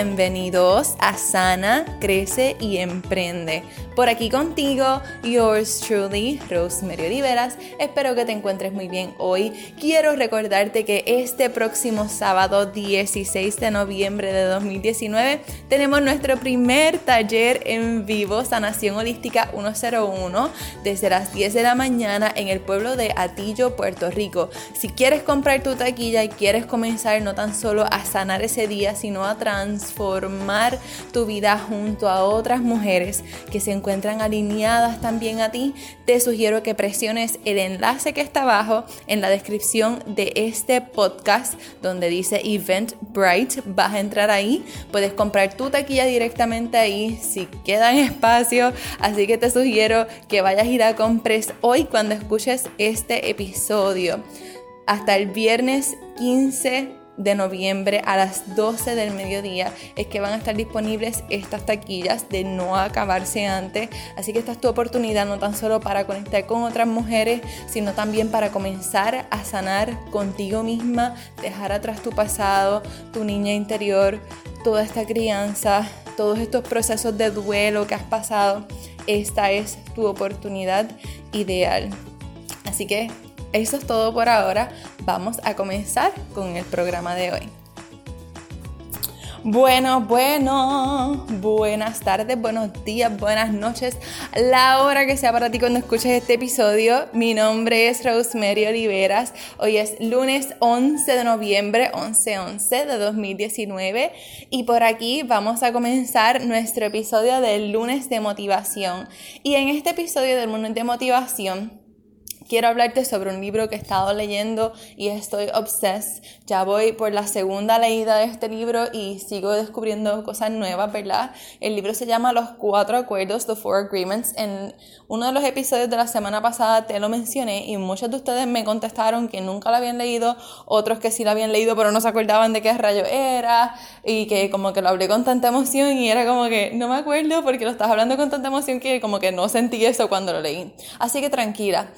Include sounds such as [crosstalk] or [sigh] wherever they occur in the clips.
Bienvenidos a Sana, Crece y Emprende. Por aquí contigo, yours truly, Rosemary Oliveras. Espero que te encuentres muy bien hoy. Quiero recordarte que este próximo sábado 16 de noviembre de 2019 tenemos nuestro primer taller en vivo, Sanación Holística 101, desde las 10 de la mañana en el pueblo de Atillo, Puerto Rico. Si quieres comprar tu taquilla y quieres comenzar no tan solo a sanar ese día, sino a transformar tu vida junto a otras mujeres que se encuentran alineadas también a ti, te sugiero que presiones el enlace que está abajo en la descripción de este podcast donde dice Event Bright. Vas a entrar ahí, puedes comprar tu taquilla directamente ahí si queda en espacio. Así que te sugiero que vayas y la compres hoy cuando escuches este episodio. Hasta el viernes 15 de noviembre a las 12 del mediodía es que van a estar disponibles estas taquillas de no acabarse antes. Así que esta es tu oportunidad no tan solo para conectar con otras mujeres, sino también para comenzar a sanar contigo misma, dejar atrás tu pasado, tu niña interior, toda esta crianza, todos estos procesos de duelo que has pasado. Esta es tu oportunidad ideal. Así que eso es todo por ahora. Vamos a comenzar con el programa de hoy. Bueno, bueno, buenas tardes, buenos días, buenas noches, la hora que sea para ti cuando escuches este episodio. Mi nombre es Rosemary Oliveras. Hoy es lunes 11 de noviembre, 11-11 de 2019. Y por aquí vamos a comenzar nuestro episodio del lunes de motivación. Y en este episodio del lunes de motivación, quiero hablarte sobre un libro que he estado leyendo y estoy obsessed. Ya voy por la segunda leída de este libro y sigo descubriendo cosas nuevas, ¿verdad? El libro se llama Los Cuatro Acuerdos, The Four Agreements. En uno de los episodios de la semana pasada te lo mencioné y muchos de ustedes me contestaron que nunca lo habían leído, otros que sí lo habían leído pero no se acordaban de qué rayo era y que como que lo hablé con tanta emoción y era como que no me acuerdo porque lo estás hablando con tanta emoción que como que no sentí eso cuando lo leí. Así que tranquila.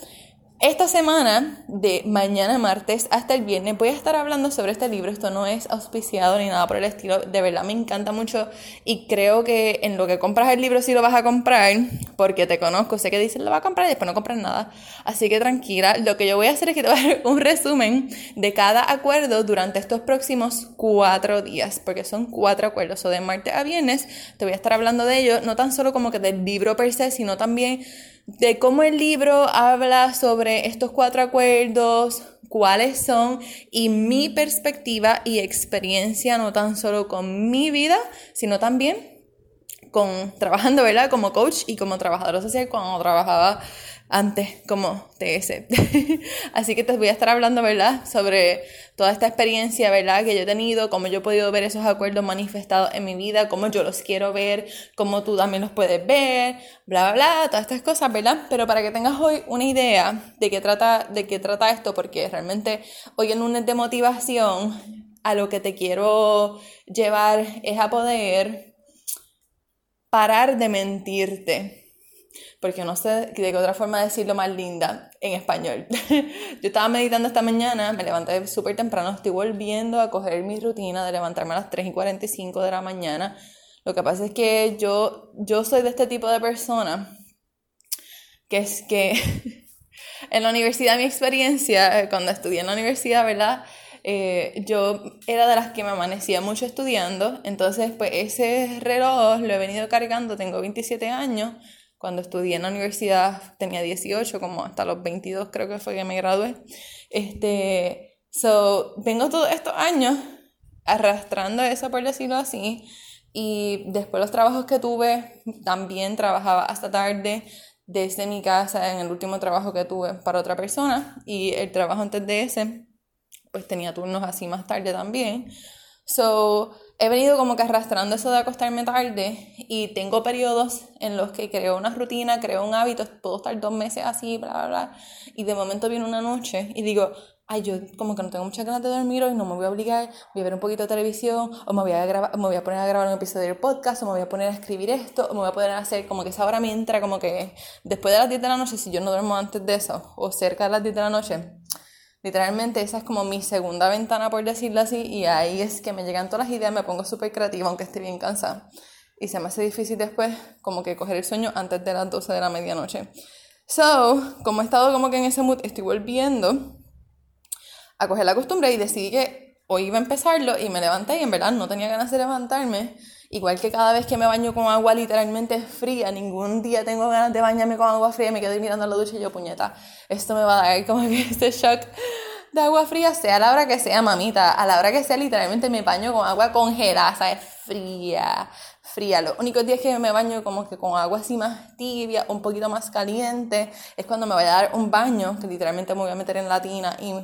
Esta semana, de mañana martes hasta el viernes, voy a estar hablando sobre este libro. Esto no es auspiciado ni nada por el estilo. De verdad me encanta mucho y creo que en lo que compras el libro sí lo vas a comprar, porque te conozco. Sé que dices lo vas a comprar y después no compras nada. Así que tranquila. Lo que yo voy a hacer es que te voy a dar un resumen de cada acuerdo durante estos próximos cuatro días, porque son cuatro acuerdos. O de martes a viernes te voy a estar hablando de ello, no tan solo como que del libro per se, sino también de cómo el libro habla sobre estos cuatro acuerdos, cuáles son y mi perspectiva y experiencia no tan solo con mi vida, sino también con trabajando, ¿verdad? Como coach y como trabajadora social cuando trabajaba antes como TS. [laughs] Así que te voy a estar hablando, ¿verdad? Sobre toda esta experiencia, ¿verdad? Que yo he tenido, cómo yo he podido ver esos acuerdos manifestados en mi vida, cómo yo los quiero ver, cómo tú también los puedes ver, bla, bla, bla, todas estas cosas, ¿verdad? Pero para que tengas hoy una idea de qué trata, de qué trata esto, porque realmente hoy en lunes de motivación, a lo que te quiero llevar es a poder parar de mentirte porque no sé de qué otra forma decirlo más linda en español. [laughs] yo estaba meditando esta mañana, me levanté súper temprano, estoy volviendo a coger mi rutina de levantarme a las 3 y 45 de la mañana. Lo que pasa es que yo, yo soy de este tipo de persona, que es que [laughs] en la universidad, mi experiencia, cuando estudié en la universidad, ¿verdad? Eh, yo era de las que me amanecía mucho estudiando, entonces pues ese reloj lo he venido cargando, tengo 27 años, cuando estudié en la universidad tenía 18, como hasta los 22 creo que fue que me gradué. Este, so, vengo todos estos años arrastrando eso, por decirlo así. Y después los trabajos que tuve, también trabajaba hasta tarde desde mi casa en el último trabajo que tuve para otra persona. Y el trabajo antes de ese, pues tenía turnos así más tarde también. So, he venido como que arrastrando eso de acostarme tarde y tengo periodos en los que creo una rutina, creo un hábito, puedo estar dos meses así, bla, bla, bla, y de momento viene una noche y digo, ay, yo como que no tengo muchas ganas de dormir hoy, no me voy a obligar, voy a ver un poquito de televisión, o me voy a, grabar, me voy a poner a grabar un episodio del podcast, o me voy a poner a escribir esto, o me voy a poner a hacer como que esa hora me entra, como que después de las 10 de la noche, si yo no duermo antes de eso, o cerca de las 10 de la noche, Literalmente esa es como mi segunda ventana, por decirlo así, y ahí es que me llegan todas las ideas, me pongo súper creativa, aunque esté bien cansada. Y se me hace difícil después como que coger el sueño antes de las 12 de la medianoche. So, como he estado como que en ese mood, estoy volviendo a coger la costumbre y decidí que hoy iba a empezarlo y me levanté y en verdad no tenía ganas de levantarme. Igual que cada vez que me baño con agua literalmente fría, ningún día tengo ganas de bañarme con agua fría y me quedo mirando la ducha y yo, puñeta, esto me va a dar como que este shock de agua fría, sea a la hora que sea, mamita, a la hora que sea, literalmente me baño con agua congelada, es Fría, fría. Los únicos días que me baño como que con agua así más tibia, un poquito más caliente, es cuando me voy a dar un baño, que literalmente me voy a meter en la tina y,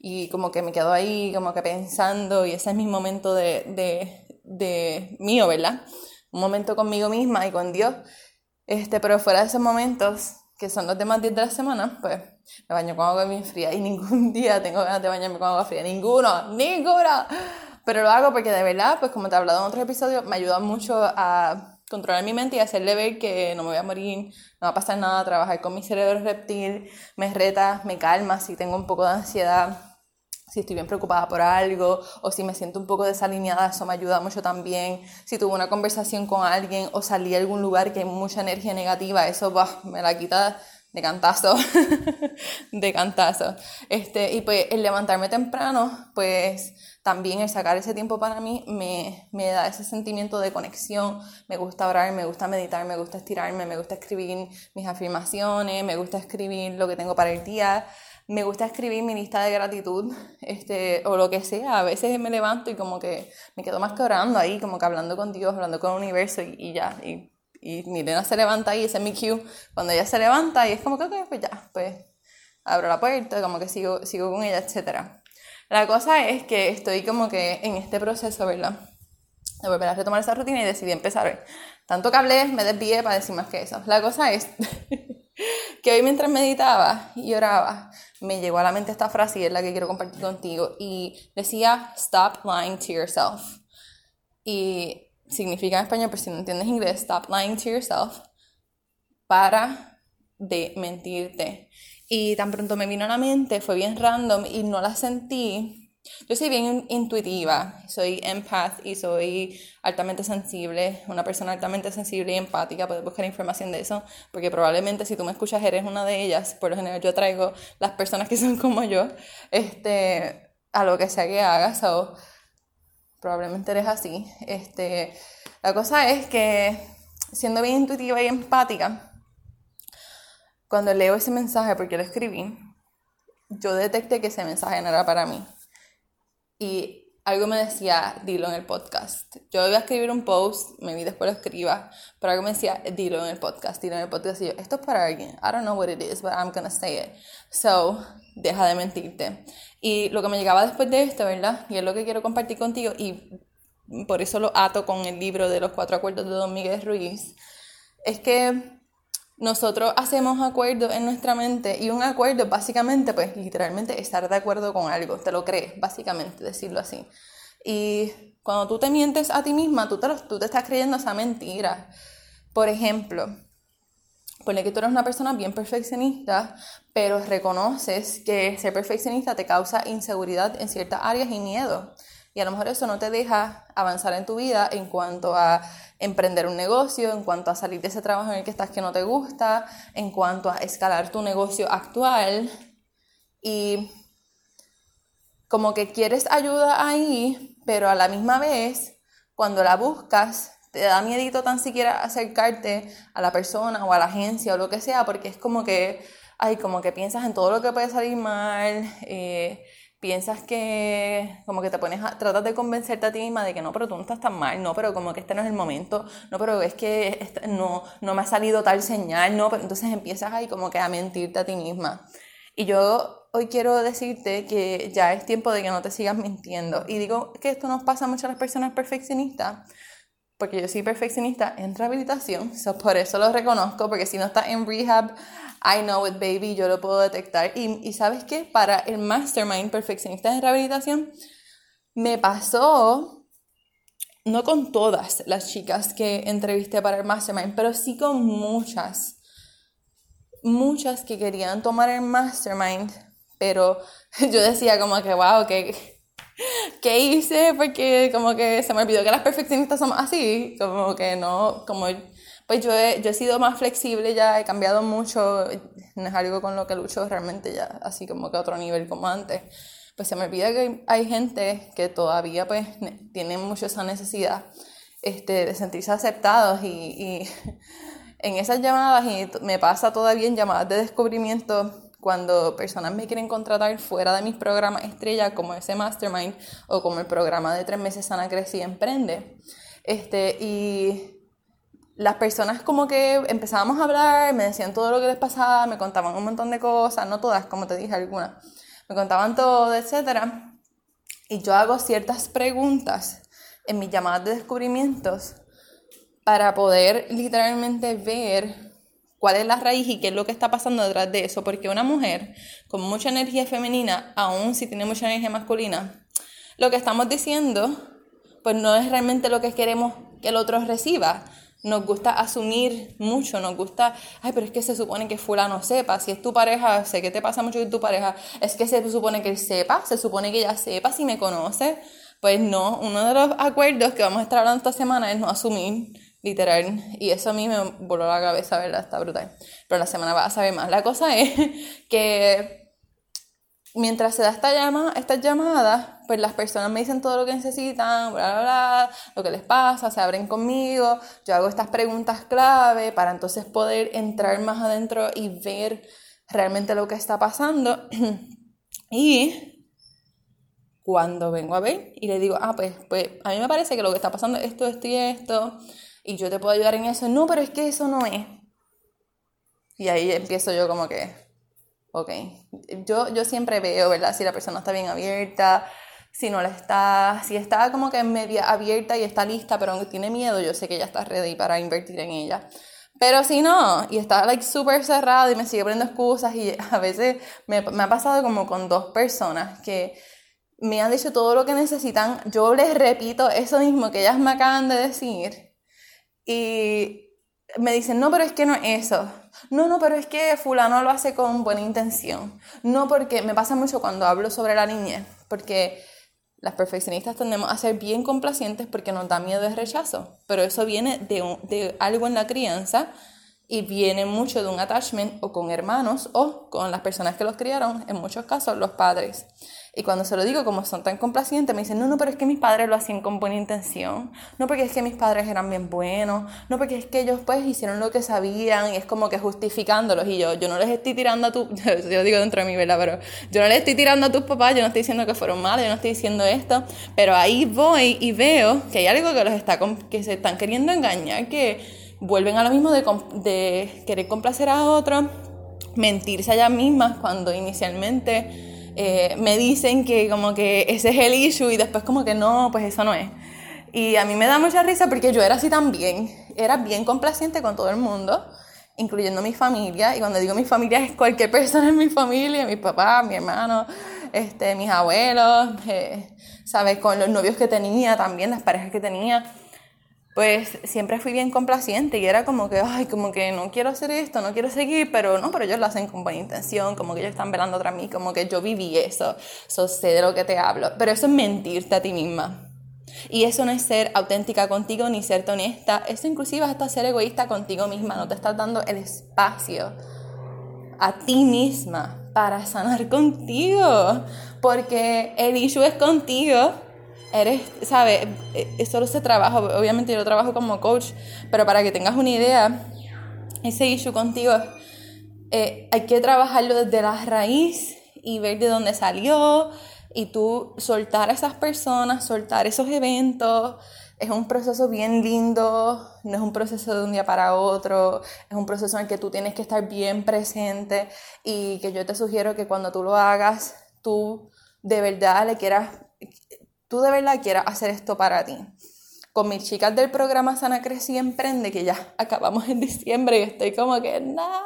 y como que me quedo ahí como que pensando y ese es mi momento de, de de mío, ¿verdad? Un momento conmigo misma y con Dios. Este, pero fuera de esos momentos, que son los demás días de la semana, pues me baño con agua bien fría y [laughs] ningún día tengo ganas de bañarme con agua fría. Ninguno, ninguno. Pero lo hago porque de verdad, pues como te he hablado en otros episodios, me ayuda mucho a controlar mi mente y hacerle ver que no me voy a morir, no va a pasar nada, trabajar con mi cerebro reptil, me reta, me calma si tengo un poco de ansiedad si estoy bien preocupada por algo o si me siento un poco desalineada, eso me ayuda mucho también. Si tuve una conversación con alguien o salí a algún lugar que hay mucha energía negativa, eso me la quita de cantazo, [laughs] de cantazo. Este, y pues el levantarme temprano, pues también el sacar ese tiempo para mí me, me da ese sentimiento de conexión. Me gusta orar, me gusta meditar, me gusta estirarme, me gusta escribir mis afirmaciones, me gusta escribir lo que tengo para el día me gusta escribir mi lista de gratitud, este, o lo que sea. A veces me levanto y como que me quedo más que orando ahí, como que hablando con Dios, hablando con el universo y, ya. Y, y, mi nena se levanta ahí, ese es mi cue. Cuando ella se levanta y es como que, ok, pues ya, pues abro la puerta, como que sigo, sigo con ella, etc. La cosa es que estoy como que en este proceso, ¿verdad? De volver a retomar esa rutina y decidí empezar. Tanto que hablé, me desvié para decir más que eso. La cosa es [laughs] que hoy mientras meditaba y oraba, me llegó a la mente esta frase y es la que quiero compartir contigo. Y decía, stop lying to yourself. Y significa en español, pero si no entiendes inglés, stop lying to yourself. Para de mentirte. Y tan pronto me vino a la mente, fue bien random y no la sentí yo soy bien intuitiva, soy empath y soy altamente sensible, una persona altamente sensible y empática, puedes buscar información de eso, porque probablemente si tú me escuchas eres una de ellas, por lo general yo traigo las personas que [laughs] son como yo, este, a lo que sea que hagas, o probablemente eres así. Este, la cosa es que siendo bien intuitiva y empática, cuando leo ese mensaje, porque lo escribí, yo detecté que ese mensaje no era para mí y algo me decía, dilo en el podcast. Yo iba a escribir un post, me vi después lo escriba, pero algo me decía, dilo en el podcast, dilo en el podcast. Y yo, esto es para alguien. I don't know what it is, but I'm gonna say it. So, deja de mentirte. Y lo que me llegaba después de esto, ¿verdad? Y es lo que quiero compartir contigo y por eso lo ato con el libro de los cuatro acuerdos de Don Miguel Ruiz, es que nosotros hacemos acuerdos en nuestra mente y un acuerdo básicamente, pues literalmente estar de acuerdo con algo, te lo crees, básicamente, decirlo así. Y cuando tú te mientes a ti misma, tú te, estás creyendo esa mentira. Por ejemplo, pone que tú eres una persona bien perfeccionista, pero reconoces que ser perfeccionista te causa inseguridad en ciertas áreas y miedo. Y a lo mejor eso no te deja avanzar en tu vida en cuanto a emprender un negocio, en cuanto a salir de ese trabajo en el que estás que no te gusta, en cuanto a escalar tu negocio actual. Y como que quieres ayuda ahí, pero a la misma vez, cuando la buscas, te da miedito tan siquiera acercarte a la persona o a la agencia o lo que sea, porque es como que, ay, como que piensas en todo lo que puede salir mal. Eh, piensas que como que te pones a, tratas de convencerte a ti misma de que no, pero tú no estás tan mal, no, pero como que este no es el momento, no, pero es que este, no, no me ha salido tal señal, no, pero entonces empiezas ahí como que a mentirte a ti misma. Y yo hoy quiero decirte que ya es tiempo de que no te sigas mintiendo. Y digo que esto nos pasa mucho a las personas perfeccionistas, porque yo soy perfeccionista en rehabilitación, so por eso lo reconozco, porque si no estás en rehab, I know it, baby, yo lo puedo detectar. Y, y sabes qué, para el mastermind perfeccionista de rehabilitación, me pasó, no con todas las chicas que entrevisté para el mastermind, pero sí con muchas, muchas que querían tomar el mastermind, pero [laughs] yo decía como que, wow, que ¿qué hice? Porque como que se me olvidó que las perfeccionistas somos así, como que no, como pues yo he, yo he sido más flexible ya, he cambiado mucho, no es algo con lo que lucho realmente ya, así como que a otro nivel como antes. Pues se me olvida que hay gente que todavía pues tiene mucho esa necesidad este, de sentirse aceptados y, y [laughs] en esas llamadas, y me pasa todavía en llamadas de descubrimiento, cuando personas me quieren contratar fuera de mis programas estrella, como ese Mastermind o como el programa de tres meses Sana Crece y Emprende. Este, y las personas como que empezábamos a hablar, me decían todo lo que les pasaba, me contaban un montón de cosas, no todas, como te dije, algunas. Me contaban todo, etc. Y yo hago ciertas preguntas en mis llamadas de descubrimientos para poder literalmente ver cuál es la raíz y qué es lo que está pasando detrás de eso. Porque una mujer con mucha energía femenina, aún si tiene mucha energía masculina, lo que estamos diciendo, pues no es realmente lo que queremos que el otro reciba. Nos gusta asumir mucho, nos gusta, ay, pero es que se supone que fulano sepa, si es tu pareja, sé que te pasa mucho con tu pareja, es que se supone que él sepa, se supone que ella sepa si me conoce. Pues no, uno de los acuerdos que vamos a estar hablando esta semana es no asumir literal. Y eso a mí me voló la cabeza, ¿verdad? Está brutal. Pero la semana va a saber más. La cosa es [laughs] que mientras se da esta llama, estas llamadas, pues las personas me dicen todo lo que necesitan, bla, bla, bla, lo que les pasa, se abren conmigo. Yo hago estas preguntas clave para entonces poder entrar más adentro y ver realmente lo que está pasando. [clears throat] y cuando vengo a ver y le digo, ah, pues, pues a mí me parece que lo que está pasando es esto, esto y esto y yo te puedo ayudar en eso. No, pero es que eso no es. Y ahí empiezo yo como que, ok, yo, yo siempre veo, ¿verdad? Si la persona está bien abierta, si no la está, si está como que media abierta y está lista, pero aunque tiene miedo, yo sé que ya está ready para invertir en ella. Pero si no, y está like súper cerrado y me sigue poniendo excusas y a veces me, me ha pasado como con dos personas que me han dicho todo lo que necesitan, yo les repito eso mismo que ellas me acaban de decir y me dicen, no, pero es que no es eso. No, no, pero es que fulano lo hace con buena intención. No, porque me pasa mucho cuando hablo sobre la niñez, porque las perfeccionistas tendemos a ser bien complacientes porque nos da miedo el rechazo, pero eso viene de, de algo en la crianza y viene mucho de un attachment o con hermanos o con las personas que los criaron, en muchos casos los padres. Y cuando se lo digo, como son tan complacientes, me dicen, no, no, pero es que mis padres lo hacían con buena intención. No porque es que mis padres eran bien buenos. No porque es que ellos pues hicieron lo que sabían y es como que justificándolos. Y yo, yo no les estoy tirando a tu, [laughs] yo digo dentro de mí, ¿verdad? Pero yo no les estoy tirando a tus papás, yo no estoy diciendo que fueron malos, yo no estoy diciendo esto. Pero ahí voy y veo que hay algo que los está, que se están queriendo engañar, que vuelven a lo mismo de, de querer complacer a otros, mentirse a ellas mismas cuando inicialmente eh, me dicen que como que ese es el issue y después como que no, pues eso no es. Y a mí me da mucha risa porque yo era así también, era bien complaciente con todo el mundo, incluyendo mi familia, y cuando digo mi familia es cualquier persona en mi familia, mi papá, mi hermano, este, mis abuelos, eh, ¿sabes? Con los novios que tenía también, las parejas que tenía pues siempre fui bien complaciente y era como que, ay, como que no quiero hacer esto, no quiero seguir, pero no, pero ellos lo hacen con buena intención, como que ellos están velando tras mí, como que yo viví eso, eso sé de lo que te hablo, pero eso es mentirte a ti misma. Y eso no es ser auténtica contigo ni ser honesta, eso inclusive hasta ser egoísta contigo misma, no te estás dando el espacio a ti misma para sanar contigo, porque el issue es contigo eres, ¿sabes? E, solo ese trabajo, obviamente yo lo trabajo como coach, pero para que tengas una idea, ese issue contigo, eh, hay que trabajarlo desde la raíz y ver de dónde salió y tú soltar a esas personas, soltar esos eventos. Es un proceso bien lindo, no es un proceso de un día para otro, es un proceso en el que tú tienes que estar bien presente y que yo te sugiero que cuando tú lo hagas, tú de verdad le quieras tú de verdad quieras hacer esto para ti. Con mis chicas del programa Sana Crece y Emprende, que ya acabamos en diciembre y estoy como que, nada,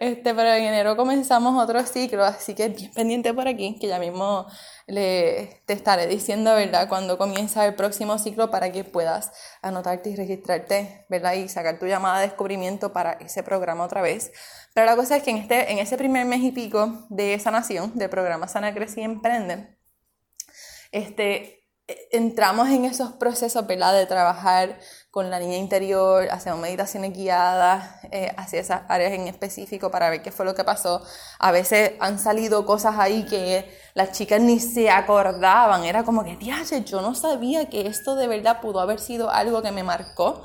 Este, pero en enero comenzamos otro ciclo, así que bien pendiente por aquí, que ya mismo le, te estaré diciendo, ¿verdad?, cuando comienza el próximo ciclo para que puedas anotarte y registrarte, ¿verdad?, y sacar tu llamada de descubrimiento para ese programa otra vez. Pero la cosa es que en, este, en ese primer mes y pico de sanación, del programa Sana, Crece y Emprende, este, entramos en esos procesos, ¿verdad?, de trabajar con la niña interior, hacemos meditaciones guiadas eh, hacia esas áreas en específico para ver qué fue lo que pasó. A veces han salido cosas ahí que las chicas ni se acordaban, era como que, diache, yo no sabía que esto de verdad pudo haber sido algo que me marcó.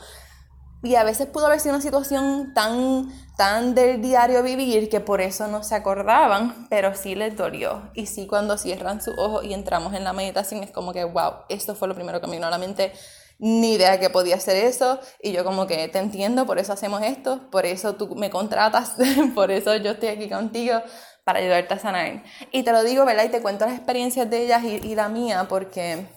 Y a veces pudo haber sido una situación tan, tan del diario vivir que por eso no se acordaban, pero sí les dolió. Y sí, cuando cierran sus ojos y entramos en la meditación, es como que, wow, esto fue lo primero que me vino a la mente ni idea que podía hacer eso y yo como que te entiendo, por eso hacemos esto, por eso tú me contratas, [laughs] por eso yo estoy aquí contigo para ayudarte a sanar. Y te lo digo, ¿verdad? Y te cuento las experiencias de ellas y, y la mía porque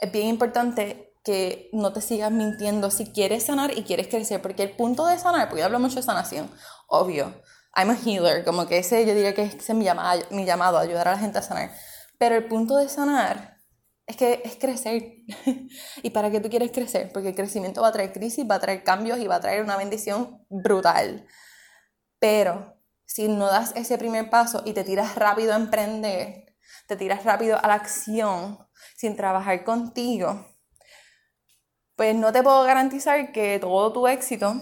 es bien importante que no te sigas mintiendo si quieres sanar y quieres crecer, porque el punto de sanar, porque yo hablo mucho de sanación, obvio, I'm a healer, como que ese yo diría que es mi llamado, mi llamado, ayudar a la gente a sanar, pero el punto de sanar es que es crecer. [laughs] ¿Y para qué tú quieres crecer? Porque el crecimiento va a traer crisis, va a traer cambios y va a traer una bendición brutal. Pero si no das ese primer paso y te tiras rápido a emprender, te tiras rápido a la acción sin trabajar contigo, pues no te puedo garantizar que todo tu éxito,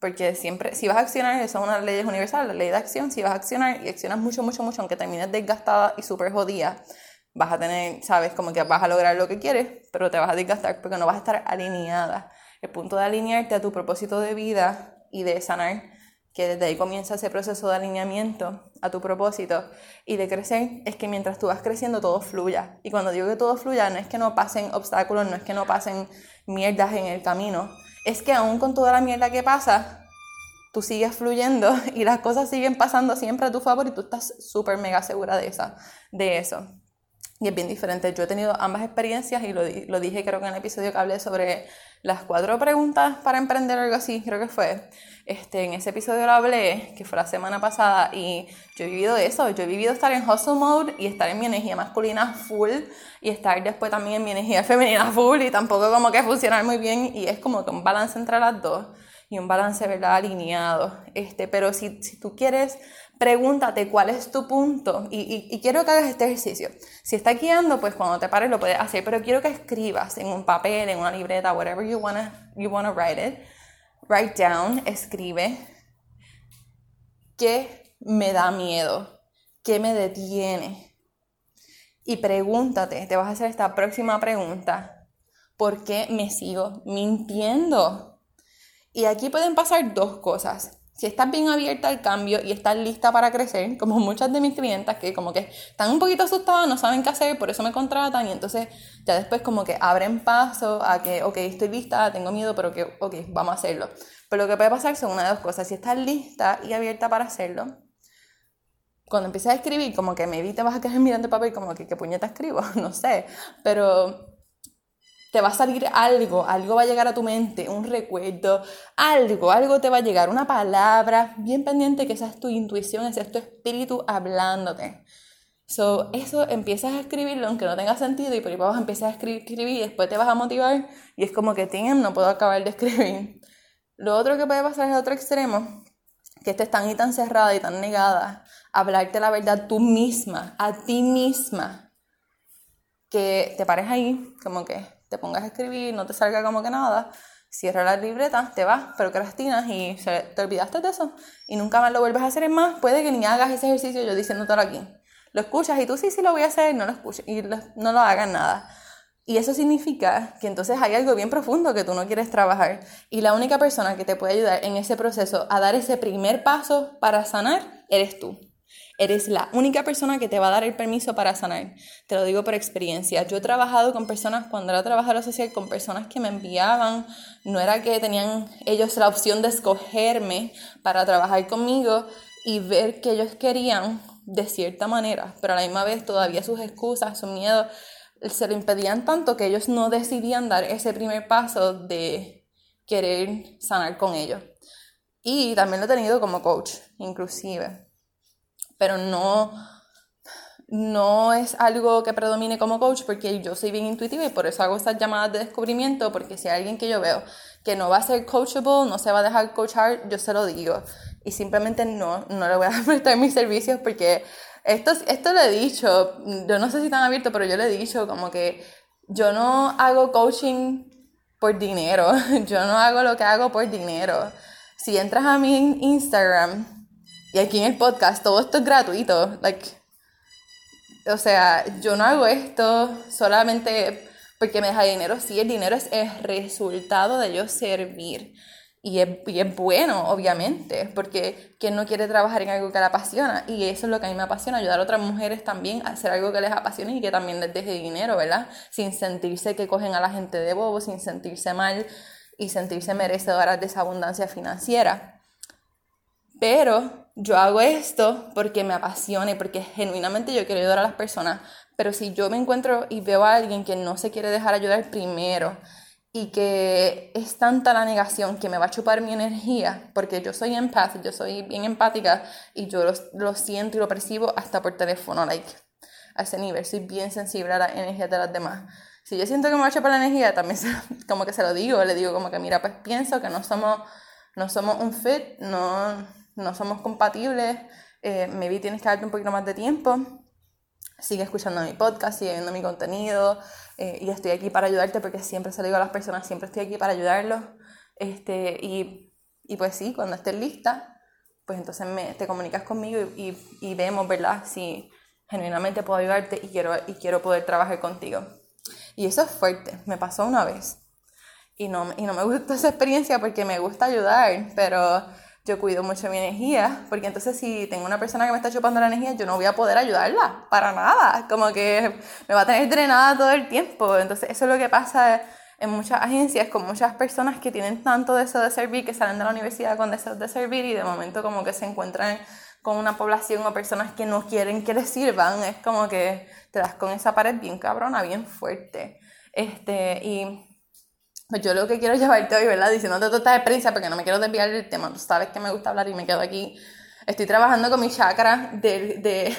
porque siempre, si vas a accionar, eso es una ley universal, la ley de acción, si vas a accionar y accionas mucho, mucho, mucho, aunque termines desgastada y súper jodida, vas a tener, sabes, como que vas a lograr lo que quieres, pero te vas a desgastar porque no vas a estar alineada. El punto de alinearte a tu propósito de vida y de sanar, que desde ahí comienza ese proceso de alineamiento a tu propósito y de crecer, es que mientras tú vas creciendo todo fluya. Y cuando digo que todo fluya, no es que no pasen obstáculos, no es que no pasen mierdas en el camino, es que aún con toda la mierda que pasa, tú sigues fluyendo [laughs] y las cosas siguen pasando siempre a tu favor y tú estás súper mega segura de, esa, de eso. Y es bien diferente. Yo he tenido ambas experiencias y lo, lo, dije creo que en el episodio que hablé sobre las cuatro preguntas para emprender algo así, creo que fue. Este, en ese episodio lo hablé, que fue la semana pasada, y yo he vivido eso. Yo he vivido estar en hustle mode y estar en mi energía masculina full y estar después también en mi energía [laughs] femenina full y tampoco como que funcionar muy bien y es como que un balance entre las dos y un balance, ¿verdad? Alineado. Este, pero si, si tú quieres pregúntate cuál es tu punto y, quiero que hagas este ejercicio. Si estás guiando, pues cuando te pares lo puedes hacer, pero quiero que escribas en un papel, en una libreta, whatever you wanna, you wanna write it. Write down, escribe qué me da miedo, qué me detiene. Y pregúntate, te vas a hacer esta próxima pregunta, ¿por qué me sigo mintiendo? Y aquí pueden pasar dos cosas si estás bien abierta al cambio y estás lista para crecer, [laughs] como muchas de mis clientas que como que están un poquito asustadas, no saben qué hacer, por eso me contratan y entonces ya después como que abren paso a que, ok, estoy lista, tengo miedo, pero que, ok, vamos a hacerlo. Pero lo que puede pasar son una de dos cosas. Si estás lista y abierta para hacerlo, cuando empieces a escribir, como que me te vas a quedar [laughs] mirando el papel, como que qué puñeta escribo, [laughs] no sé, pero te va a salir algo, algo va a llegar a tu mente, un recuerdo, algo, algo te va a llegar, una palabra, bien pendiente que esa es tu intuición, ese es tu espíritu hablándote. So, eso empiezas a escribirlo aunque no tenga sentido y por ahí vas a empezar a escribir, escribir y después te vas a motivar y es como que, tienen, no puedo acabar de escribir. Lo otro que puede pasar es el otro extremo, que estés tan y tan cerrada y tan negada hablarte la verdad tú misma, a ti misma, que te pares ahí como que te pongas a escribir, no te salga como que nada, cierra la libreta, te vas, procrastinas y te olvidaste de eso y nunca más lo vuelves a hacer en más, puede que ni hagas ese ejercicio yo diciéndotelo aquí. Lo escuchas y tú sí, sí lo voy a hacer, no lo escuches y no lo hagas nada. Y eso significa que entonces hay algo bien profundo que tú no quieres trabajar. Y la única persona que te puede ayudar en ese proceso a dar ese primer paso para sanar eres tú. Eres la única persona que te va a dar el permiso para sanar. Te lo digo por experiencia. Yo he trabajado con personas, cuando era trabajadora social, con personas que me enviaban. No era que tenían ellos la opción de escogerme para trabajar conmigo y ver que ellos querían de cierta manera, pero a la misma vez todavía sus excusas, su miedo, se lo impedían tanto que ellos no decidían dar ese primer paso de querer sanar con ellos. Y también lo he tenido como coach, inclusive. Pero no, no es algo que predomine como coach porque yo soy bien intuitiva y por eso hago estas llamadas de descubrimiento porque si hay alguien que yo veo que no va a ser coachable, no se va a dejar coachar, yo se lo digo. Y simplemente no, no le voy a [laughs] prestar mis servicios porque esto, esto lo he dicho, yo no sé si están abierto, pero yo le he dicho como que yo no hago coaching por dinero, [laughs] yo no hago lo que hago por dinero si entras a mi Instagram y aquí en el podcast, todo esto es gratuito. Like, o sea, yo no hago esto solamente porque me deja dinero. Sí, el dinero es el resultado de yo servir. Y es, y es, bueno, obviamente, porque quien no quiere trabajar en algo que le apasiona. Y eso es lo que a mí me apasiona, ayudar a otras mujeres también a hacer algo que les apasione y que también les deje dinero, ¿verdad? Sin sentirse que cogen a la gente de bobo, sin sentirse mal y sentirse merecedoras de esa abundancia financiera. Pero yo hago esto porque me apasiona y porque genuinamente yo quiero ayudar a las personas. Pero si yo me encuentro y veo a alguien que no se quiere dejar ayudar primero y que es tanta la negación que me va a chupar mi energía, porque yo soy empath, yo soy bien empática y yo lo, lo siento y lo percibo hasta por teléfono, like, a ese nivel, soy bien sensible a la energía de las demás si yo siento que me va a echar la energía, también como que se lo digo, le digo como que mira, pues pienso que no somos, no somos un fit, no, no somos compatibles, eh, maybe tienes que darte un poquito más de tiempo, sigue escuchando mi podcast, sigue viendo mi contenido eh, y estoy aquí para ayudarte porque siempre se a las personas, siempre estoy aquí para ayudarlos. Este, y, y pues sí, cuando estés lista, pues entonces me, te comunicas conmigo y, y, y, vemos, ¿verdad? Si genuinamente puedo ayudarte y quiero, y quiero poder trabajar contigo. Y eso es fuerte, me pasó una vez. Y no, y no me [laughs] gustó esa experiencia porque me gusta ayudar, pero yo cuido mucho mi energía, porque entonces si tengo una persona que me está chupando la energía, yo no voy a poder ayudarla, para nada, como que me va a tener drenada todo el tiempo. Entonces eso es lo que pasa en muchas agencias con muchas personas que tienen tanto deseo de servir, que salen de la universidad con deseo de servir y de momento como que se encuentran con una población o personas que no quieren que les sirvan, es como que te das con esa pared bien cabrona, bien fuerte. Este, y pues yo lo que quiero llevarte hoy, ¿verdad? Diciéndote toda esta experiencia, porque no me quiero desviar del tema, tú sabes que me gusta hablar y me quedo aquí. Estoy trabajando con mi chakra de, de,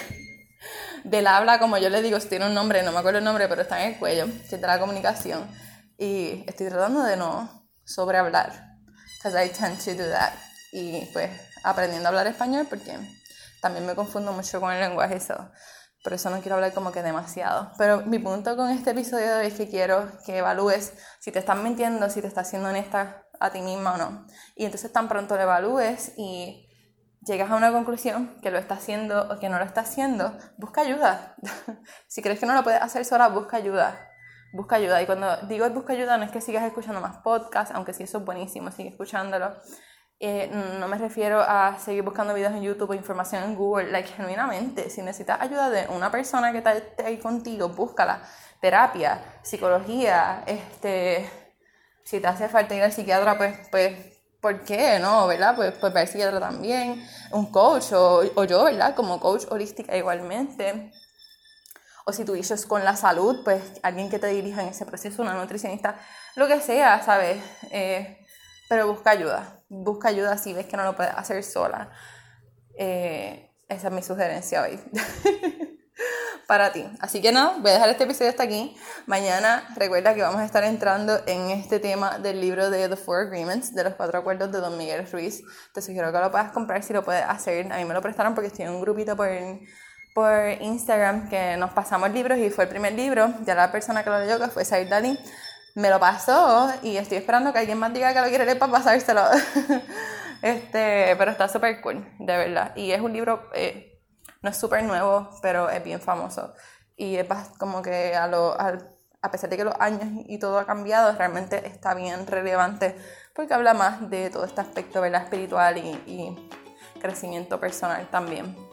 [laughs] del habla, como yo le digo, tiene un nombre, no me acuerdo el nombre, pero está en el cuello, que es de la comunicación. Y estoy tratando de no sobrehablar, because I tend to do that. Y pues aprendiendo a hablar español porque también me confundo mucho con el lenguaje, eso. Por eso no quiero hablar como que demasiado. Pero mi punto con este episodio de hoy es que quiero que evalúes si te están mintiendo, si te estás siendo honesta a ti misma o no. Y entonces tan pronto lo evalúes y llegas a una conclusión que lo está haciendo o que no lo está haciendo, busca ayuda. [laughs] si crees que no lo puedes hacer sola, busca ayuda. Busca ayuda. Y cuando digo busca ayuda, no es que sigas escuchando más podcasts, aunque sí eso es buenísimo, sigue escuchándolo. Eh, no me refiero a seguir buscando videos en YouTube o información en Google, like, genuinamente, si necesitas ayuda de una persona que esté ahí contigo, búscala. Terapia, psicología, este, si te hace falta ir al psiquiatra, pues, pues, ¿por qué no? ¿Verdad? Pues, pues ver psiquiatra también, un coach o, o yo, ¿verdad? Como coach holística igualmente. O si es con la salud, pues alguien que te dirija en ese proceso, una nutricionista, lo que sea, ¿sabes? Eh, pero busca ayuda, busca ayuda si ves que no lo puedes hacer sola. Eh, esa es mi sugerencia hoy [laughs] para ti. Así que no, voy a dejar este episodio hasta aquí. Mañana recuerda que vamos a estar entrando en este tema del libro de The Four Agreements, de los cuatro acuerdos de Don Miguel Ruiz. Te sugiero que lo puedas comprar si lo puedes hacer. A mí me lo prestaron porque estoy en un grupito por, por Instagram que nos pasamos libros y fue el primer libro. Ya la persona que lo leyó, fue Said Dalí, me lo pasó y estoy esperando que alguien más diga que lo quiere leer para pasárselo. [laughs] este, pero está súper cool, de verdad. Y es un libro, eh, no es súper nuevo, pero es bien famoso. Y es como que a, lo, a, pesar de que los años y todo ha cambiado, realmente está bien relevante porque habla más de todo este aspecto ¿verdad? espiritual y, y crecimiento personal también.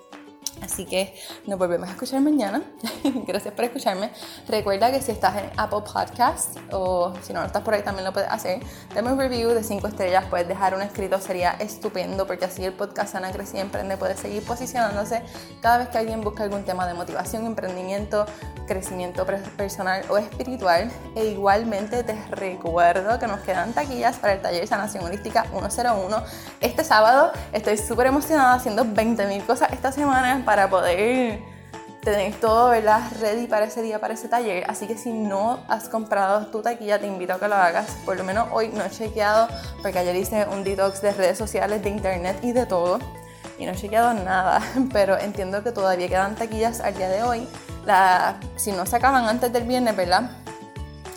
Así que nos volvemos a escuchar mañana. [laughs] Gracias por escucharme. Recuerda que si estás en Apple Podcast o si no, estás por ahí también lo puedes hacer. Dame un review de 5 estrellas, puedes dejar un escrito, sería estupendo porque así el podcast Sana Crece y Emprende puede seguir posicionándose cada vez que alguien busca algún tema de motivación, emprendimiento, crecimiento personal o espiritual. E igualmente te recuerdo que nos quedan taquillas para el taller sanación holística 101. Este sábado estoy súper emocionada haciendo 20.000 cosas esta semana para poder tener todo ¿verdad? ready para ese día, para ese taller. Así que si no has comprado tu taquilla, te invito a que lo hagas. Por lo menos hoy no he chequeado, porque ayer hice un detox de redes sociales, de internet y de todo. Y no he chequeado nada, [laughs] pero entiendo que todavía quedan taquillas al día de hoy. La, si no se acaban antes del viernes, ¿verdad?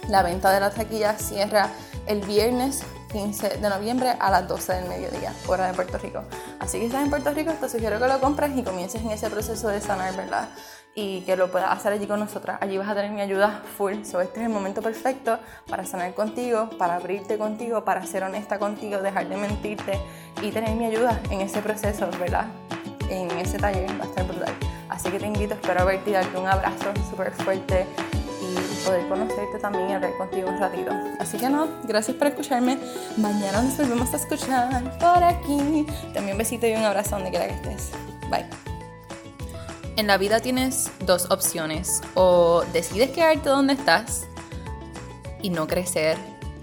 La venta de las taquillas cierra el viernes 15 de noviembre a las 12 del mediodía, hora de Puerto Rico. Así que si estás en Puerto Rico, te sugiero que lo compres y comiences en ese proceso de sanar, ¿verdad? Y que lo puedas hacer allí con nosotras. Allí vas a tener mi ayuda full. So, este es el momento perfecto para sanar contigo, para abrirte contigo, para ser honesta contigo, dejar de mentirte y tener mi ayuda en ese proceso, ¿verdad? En ese taller va a estar brutal. Así que te invito, espero verte y darte un abrazo súper fuerte poder conocerte también y hablar contigo un ratito. Así que no, gracias por escucharme. Mañana nos volvemos a escuchar por aquí. También besito y un abrazo donde quiera que estés. Bye. En la vida tienes dos opciones. O decides quedarte donde estás y no crecer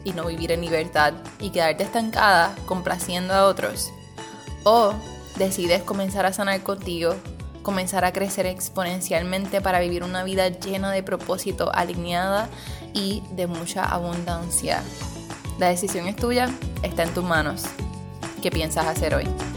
y no vivir en libertad y quedarte estancada complaciendo a otros. O decides comenzar a sanar contigo comenzar a crecer exponencialmente para vivir una vida llena de propósito, alineada y de mucha abundancia. La decisión es tuya, está en tus manos. ¿Qué piensas hacer hoy?